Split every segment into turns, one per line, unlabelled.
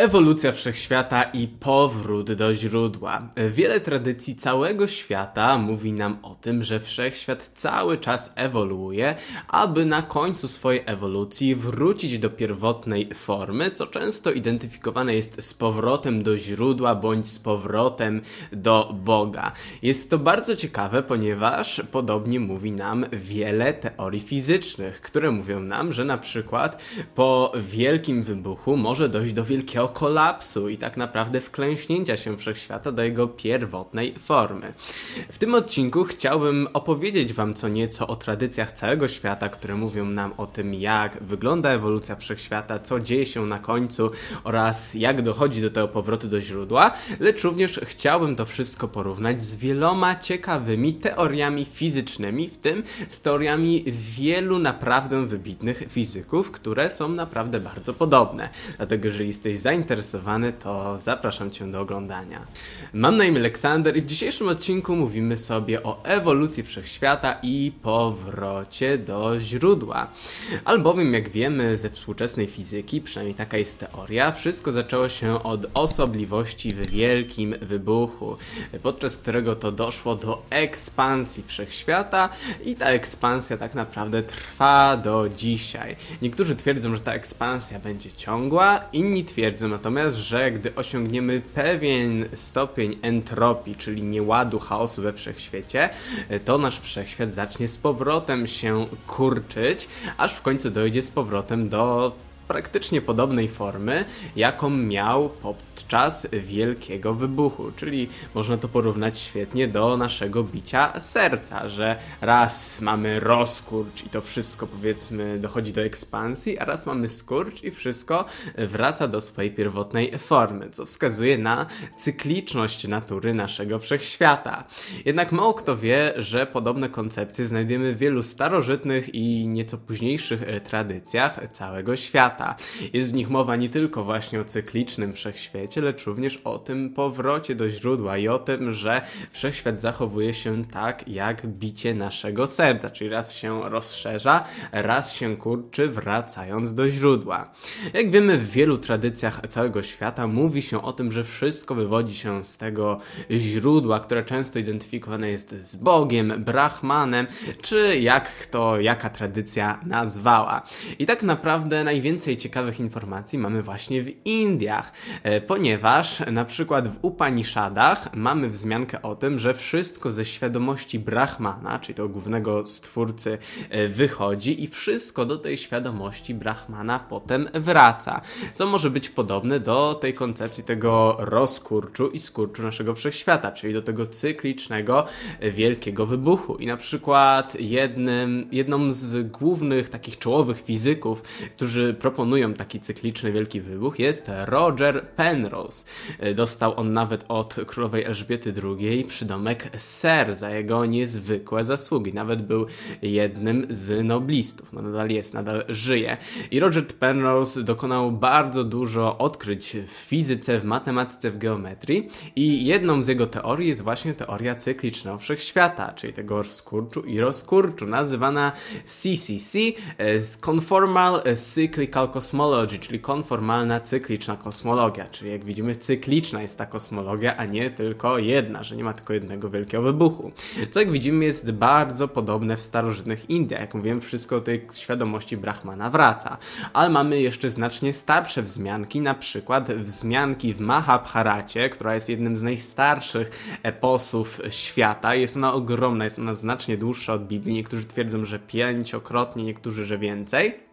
Ewolucja wszechświata i powrót do źródła. Wiele tradycji całego świata mówi nam o tym, że wszechświat cały czas ewoluuje, aby na końcu swojej ewolucji wrócić do pierwotnej formy, co często identyfikowane jest z powrotem do źródła bądź z powrotem do Boga. Jest to bardzo ciekawe, ponieważ podobnie mówi nam wiele teorii fizycznych, które mówią nam, że na przykład po wielkim wybuchu może dojść do wielkiego kolapsu i tak naprawdę wklęśnięcia się wszechświata do jego pierwotnej formy. W tym odcinku chciałbym opowiedzieć Wam co nieco o tradycjach całego świata, które mówią nam o tym, jak wygląda ewolucja wszechświata, co dzieje się na końcu oraz jak dochodzi do tego powrotu do źródła, lecz również chciałbym to wszystko porównać z wieloma ciekawymi teoriami fizycznymi, w tym z teoriami wielu naprawdę wybitnych fizyków, które są naprawdę bardzo podobne. Dlatego, jeżeli jesteś zainteresowany, to zapraszam Cię do oglądania. Mam na imię Aleksander i w dzisiejszym odcinku mówimy sobie o ewolucji wszechświata i powrocie do źródła. Albowiem, jak wiemy ze współczesnej fizyki, przynajmniej taka jest teoria, wszystko zaczęło się od osobliwości w wielkim wybuchu, podczas którego to doszło do ekspansji wszechświata i ta ekspansja tak naprawdę trwa do dzisiaj. Niektórzy twierdzą, że ta ekspansja będzie ciągła, inni twierdzą natomiast, że gdy osiągniemy pewien stopień entropii, czyli nieładu chaosu we wszechświecie, to nasz wszechświat zacznie z powrotem się kurczyć, aż w końcu dojdzie z powrotem do praktycznie podobnej formy, jaką miał podczas Wielkiego Wybuchu. Czyli można to porównać świetnie do naszego bicia serca, że raz mamy rozkurcz i to wszystko powiedzmy dochodzi do ekspansji, a raz mamy skurcz i wszystko wraca do swojej pierwotnej formy, co wskazuje na cykliczność natury naszego wszechświata. Jednak mało kto wie, że podobne koncepcje znajdujemy w wielu starożytnych i nieco późniejszych tradycjach całego świata świata. Jest w nich mowa nie tylko właśnie o cyklicznym wszechświecie, lecz również o tym powrocie do źródła i o tym, że wszechświat zachowuje się tak jak bicie naszego serca, czyli raz się rozszerza, raz się kurczy, wracając do źródła. Jak wiemy, w wielu tradycjach całego świata mówi się o tym, że wszystko wywodzi się z tego źródła, które często identyfikowane jest z Bogiem, Brahmanem, czy jak to jaka tradycja nazwała. I tak naprawdę najwięcej więcej ciekawych informacji mamy właśnie w Indiach, e, ponieważ na przykład w Upanishadach mamy wzmiankę o tym, że wszystko ze świadomości Brahmana, czyli tego głównego stwórcy, e, wychodzi i wszystko do tej świadomości Brahmana potem wraca. Co może być podobne do tej koncepcji tego rozkurczu i skurczu naszego wszechświata, czyli do tego cyklicznego e, wielkiego wybuchu. I na przykład jednym, jedną z głównych takich czołowych fizyków, którzy proponują proponują taki cykliczny wielki wybuch jest Roger Penrose. Dostał on nawet od królowej Elżbiety II przydomek Sir za jego niezwykłe zasługi. Nawet był jednym z noblistów. No nadal jest, nadal żyje. I Roger Penrose dokonał bardzo dużo odkryć w fizyce, w matematyce, w geometrii i jedną z jego teorii jest właśnie teoria cyklicznego wszechświata, czyli tego skurczu i rozkurczu, nazywana CCC, e, Conformal Cyclical cosmology, czyli konformalna, cykliczna kosmologia. Czyli jak widzimy, cykliczna jest ta kosmologia, a nie tylko jedna, że nie ma tylko jednego wielkiego wybuchu. Co jak widzimy jest bardzo podobne w starożytnych Indiach. Jak mówiłem, wszystko do tej świadomości Brahmana wraca. Ale mamy jeszcze znacznie starsze wzmianki, na przykład wzmianki w Mahabharacie, która jest jednym z najstarszych eposów świata. Jest ona ogromna, jest ona znacznie dłuższa od Biblii. Niektórzy twierdzą, że pięciokrotnie, niektórzy, że więcej.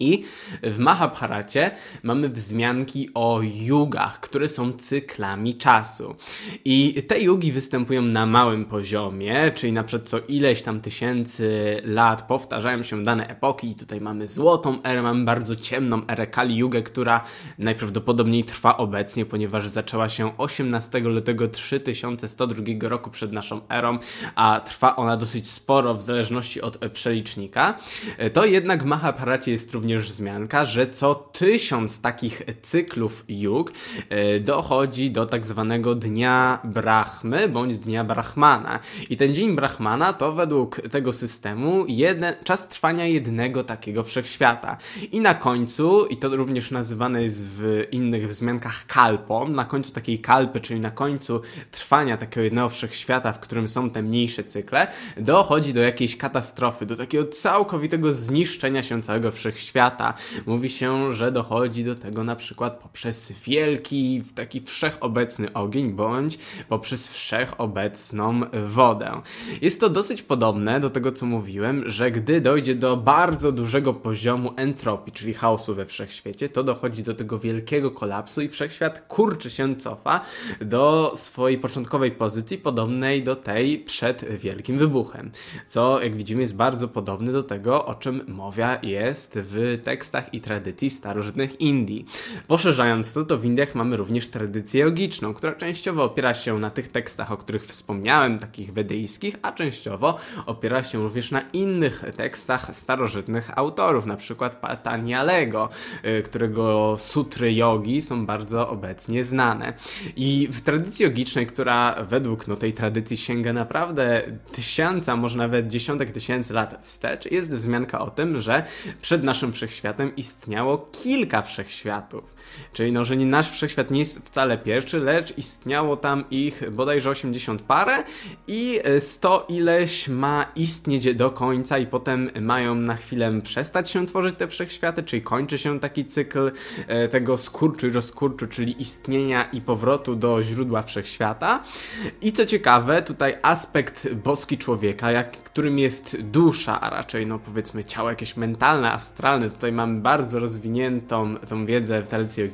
I w Mahabharacie mamy wzmianki o jugach, które są cyklami czasu. I te jugi występują na małym poziomie, czyli na przykład co ileś tam tysięcy lat powtarzają się dane epoki. I tutaj mamy złotą erę, mamy bardzo ciemną erę Kali Jugę, która najprawdopodobniej trwa obecnie, ponieważ zaczęła się 18 lutego 3102 roku przed naszą erą, a trwa ona dosyć sporo w zależności od przelicznika. To jednak w Mahabharacie jest również również wzmianka, że co tysiąc takich cyklów jug e, dochodzi do tak zwanego dnia Brahmy bądź dnia Brahmana. I ten dzień Brahmana to według tego systemu jeden, czas trwania jednego takiego wszechświata. I na końcu, i to również nazywane jest w innych wzmiankach kalpą, na końcu takiej kalpy, czyli na końcu trwania takiego jednego wszechświata, w którym są te mniejsze cykle, dochodzi do jakiejś katastrofy, do takiego całkowitego zniszczenia się całego wszechświata. Mówi się, że dochodzi do tego na przykład poprzez wielki, taki wszechobecny ogień, bądź poprzez wszechobecną wodę. Jest to dosyć podobne do tego, co mówiłem, że gdy dojdzie do bardzo dużego poziomu entropii, czyli chaosu we wszechświecie, to dochodzi do tego wielkiego kolapsu i wszechświat kurczy się, cofa do swojej początkowej pozycji, podobnej do tej przed wielkim wybuchem. Co, jak widzimy, jest bardzo podobne do tego, o czym mowa jest w tekstach i tradycji starożytnych Indii. Poszerzając to, to w Indiach mamy również tradycję jogiczną, która częściowo opiera się na tych tekstach, o których wspomniałem, takich wedyjskich, a częściowo opiera się również na innych tekstach starożytnych autorów, na przykład Patanjalego, y, którego sutry jogi są bardzo obecnie znane. I w tradycji jogicznej, która według no, tej tradycji sięga naprawdę tysiąca, może nawet dziesiątek tysięcy lat wstecz, jest wzmianka o tym, że przed naszym wszechświatem istniało kilka wszechświatów. Czyli no, że nie, nasz wszechświat nie jest wcale pierwszy, lecz istniało tam ich bodajże 80 parę i 100 ileś ma istnieć do końca i potem mają na chwilę przestać się tworzyć te wszechświaty, czyli kończy się taki cykl e, tego skurczu i rozkurczu, czyli istnienia i powrotu do źródła wszechświata. I co ciekawe, tutaj aspekt boski człowieka, jak, którym jest dusza, a raczej no powiedzmy ciało jakieś mentalne, astralne, tutaj mamy bardzo rozwiniętą tą wiedzę w tradycji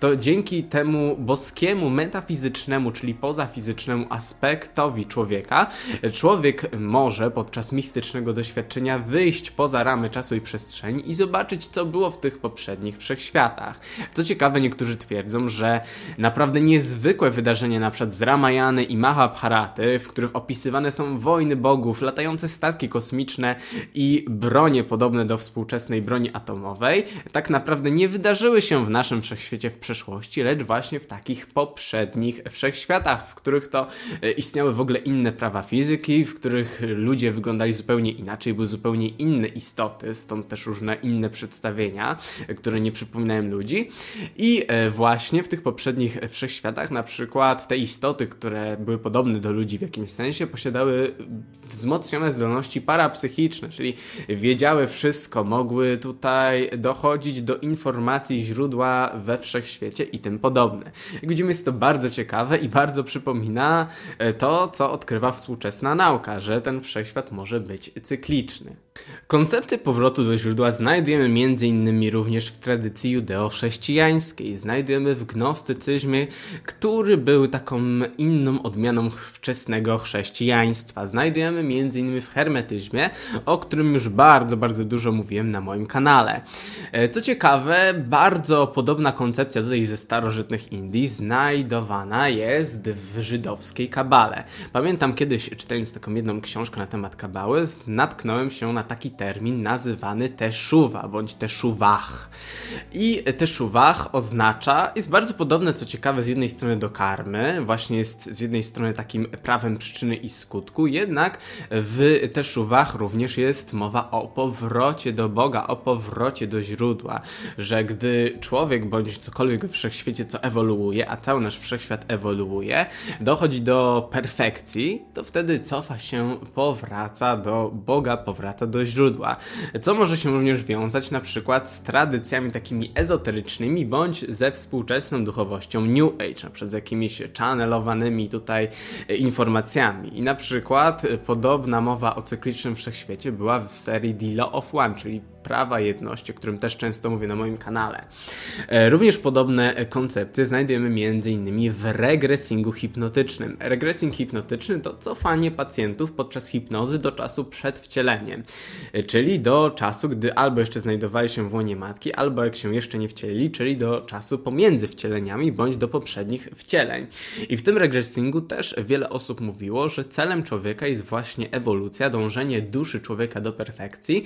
to dzięki temu boskiemu, metafizycznemu, czyli pozafizycznemu aspektowi człowieka, człowiek może podczas mistycznego doświadczenia wyjść poza ramy czasu i przestrzeni i zobaczyć, co było w tych poprzednich wszechświatach. Co ciekawe, niektórzy twierdzą, że naprawdę niezwykłe wydarzenia, na przykład z Ramayany i Mahabharaty, w których opisywane są wojny bogów, latające statki kosmiczne i bronie podobne do współczesnej broni atomowej, tak naprawdę nie wydarzyły się w naszym wszechświecie w przeszłości, lecz właśnie w takich poprzednich wszechświatach, w których to e, istniały w ogóle inne prawa fizyki, w których ludzie wyglądali zupełnie inaczej, były zupełnie inne istoty, stąd też różne inne przedstawienia, e, które nie przypominają ludzi. I e, właśnie w tych poprzednich wszechświatach, na przykład te istoty, które były podobne do ludzi w jakimś sensie, posiadały wzmocnione zdolności parapsychiczne, czyli wiedziały wszystko, mogły tutaj dochodzić do informacji źródła we wszechświecie i tym podobne. Jak widzimy, jest to bardzo ciekawe i bardzo przypomina e, to, co odkrywa współczesna nauka, że ten wszechświat może być cykliczny. Koncepcję powrotu do źródła znajdujemy m.in. również w tradycji judeo-chrześcijańskiej. Znajdujemy w gnostycyzmie, który był taką inną odmianą wczesnego chrześcijaństwa. Znajdujemy m.in. w hermetyzmie, o którym już bardzo, bardzo dużo mówiłem na moim kanale. E, co ciekawe, bardzo podobna koncepcja tutaj ze starożytnych Indii znajdowana jest w żydowskiej kabale. Pamiętam kiedyś, czytając taką jedną książkę na temat kabały, natknąłem się na taki termin nazywany teshuwa bądź teshuvach. I teshuvach oznacza, jest bardzo podobne, co ciekawe, z jednej strony do karmy, właśnie jest z jednej strony takim prawem przyczyny i skutku, jednak w teshuvach również jest mowa o powrocie do Boga, o powrocie do źródła, że gdy człowiek bądź cokolwiek w wszechświecie, co ewoluuje, a cały nasz wszechświat ewoluuje, dochodzi do perfekcji, to wtedy cofa się, powraca do Boga, powraca do źródła. Co może się również wiązać na przykład z tradycjami takimi ezoterycznymi, bądź ze współczesną duchowością New Age, z jakimiś channelowanymi tutaj informacjami. I na przykład podobna mowa o cyklicznym wszechświecie była w serii Law of One, czyli prawa jedności, o którym też często mówię na moim kanale. E, również podobne koncepcje znajdujemy m.in. w regresingu hipnotycznym. Regresing hipnotyczny to cofanie pacjentów podczas hipnozy do czasu przed wcieleniem, e, czyli do czasu, gdy albo jeszcze znajdowali się w łonie matki, albo jak się jeszcze nie wcielili, czyli do czasu pomiędzy wcieleniami, bądź do poprzednich wcieleń. I w tym regresingu też wiele osób mówiło, że celem człowieka jest właśnie ewolucja, dążenie duszy człowieka do perfekcji,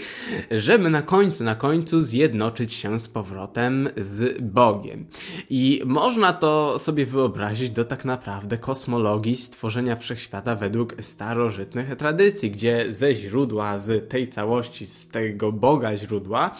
żeby na końcu, na końcu zjednoczyć się z powrotem z Bogiem. I można to sobie wyobrazić do tak naprawdę kosmologii stworzenia wszechświata według starożytnych tradycji, gdzie ze źródła, z tej całości, z tego Boga źródła,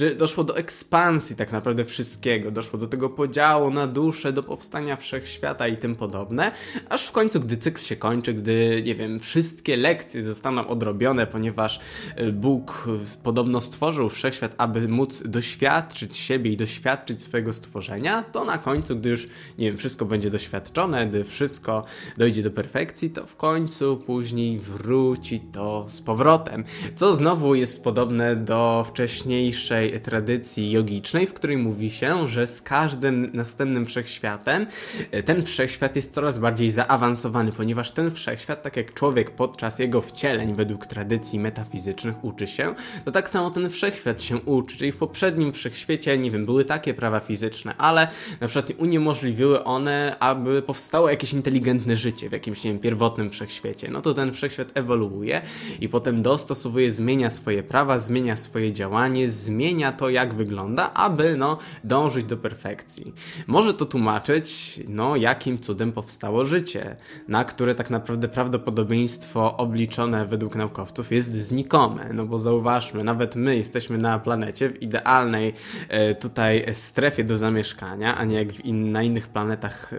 e, doszło do ekspansji tak naprawdę wszystkiego, doszło do tego podziału na duszę, do powstania wszechświata i tym podobne, aż w końcu, gdy cykl się kończy, gdy, nie wiem, wszystkie lekcje zostaną odrobione, ponieważ e, Bóg podobno stworzył wszechświat, aby móc doświadczyć siebie i doświadczyć swojego stworzenia, to na końcu, gdy już, nie wiem, wszystko będzie doświadczone, gdy wszystko dojdzie do perfekcji, to w końcu później wróci to z powrotem. Co znowu jest podobne do wcześniejszej tradycji jogicznej, w której mówi się, że z każdym następnym wszechświatem e, ten wszechświat jest coraz bardziej zaawansowany, ponieważ ten wszechświat, tak jak człowiek podczas jego wcieleń według tradycji metafizycznych uczy się, to tak samo ten wszechświat się uczy, czyli w poprzednim wszechświecie, nie wiem, były takie prawa fizyczne, ale na przykład uniemożliwiły one, aby powstało jakieś inteligentne życie w jakimś, nie wiem, pierwotnym wszechświecie. No to ten wszechświat ewoluuje i potem dostosowuje, zmienia swoje prawa, zmienia swoje działanie, zmienia to, jak wygląda, aby, no, dążyć do perfekcji. Może to tłumaczyć, no, jakim cudem powstało życie, na które tak naprawdę prawdopodobieństwo obliczone według naukowców jest znikome, no bo zauważmy, nawet my jesteśmy na planecie w idealnej e, tutaj strefie do zamieszkania, a nie jak in, na innych planetach e,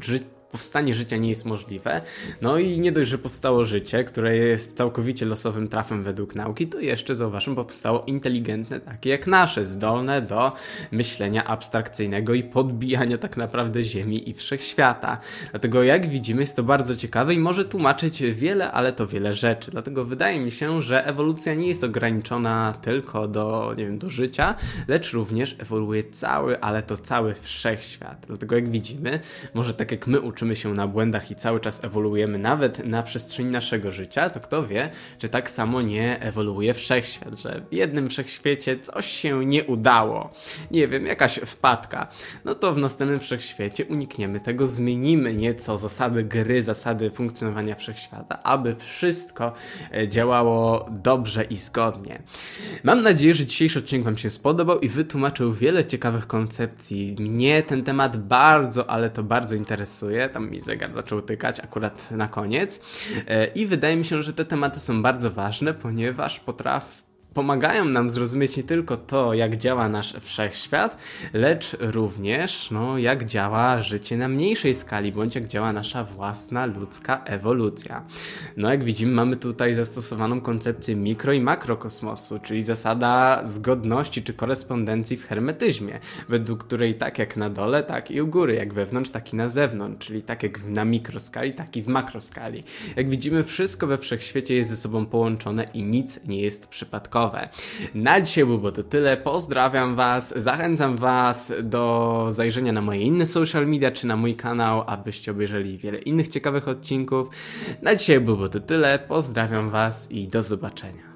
życia powstanie życia nie jest możliwe. No i nie dość, że powstało życie, które jest całkowicie losowym trafem według nauki, to jeszcze zauważmy, powstało inteligentne, takie jak nasze, zdolne do myślenia abstrakcyjnego i podbijania tak naprawdę Ziemi i wszechświata. Dlatego jak widzimy jest to bardzo ciekawe i może tłumaczyć wiele, ale to wiele rzeczy. Dlatego wydaje mi się, że ewolucja nie jest ograniczona tylko do, nie wiem, do życia, lecz również ewoluuje cały, ale to cały wszechświat. Dlatego jak widzimy, może tak jak my uczymy uczymy się na błędach i cały czas ewoluujemy nawet na przestrzeni naszego życia, to kto wie, czy tak samo nie ewoluuje wszechświat, że w jednym wszechświecie coś się nie udało, nie wiem, jakaś wpadka, no to w następnym wszechświecie unikniemy tego, zmienimy nieco zasady gry, zasady funkcjonowania wszechświata, aby wszystko e, działało dobrze i zgodnie. Mam nadzieję, że dzisiejszy odcinek Wam się spodobał i wytłumaczył wiele ciekawych koncepcji. Mnie ten temat bardzo, ale to bardzo interesuje tam mi zegar zaczął tykać akurat na koniec. E, I wydaje mi się, że te tematy są bardzo ważne, ponieważ potrafią pomagają nam zrozumieć nie tylko to, jak działa nasz wszechświat, lecz również no, jak działa życie na mniejszej skali, bądź jak działa nasza własna ludzka ewolucja. No jak widzimy, mamy tutaj zastosowaną koncepcję mikro i makrokosmosu, czyli zasada zgodności czy korespondencji w hermetyzmie, według której tak jak na dole, tak i u góry, jak wewnątrz, tak i na zewnątrz, czyli tak jak na mikroskali, tak i w makroskali. Jak widzimy, wszystko we wszechświecie jest ze sobą połączone i nic nie jest przypadkowe. Na dzisiaj było to tyle. Pozdrawiam Was, zachęcam Was do zajrzenia na moje inne social media czy na mój kanał, abyście obejrzeli wiele innych ciekawych odcinków. Na dzisiaj było to tyle. Pozdrawiam Was i do zobaczenia.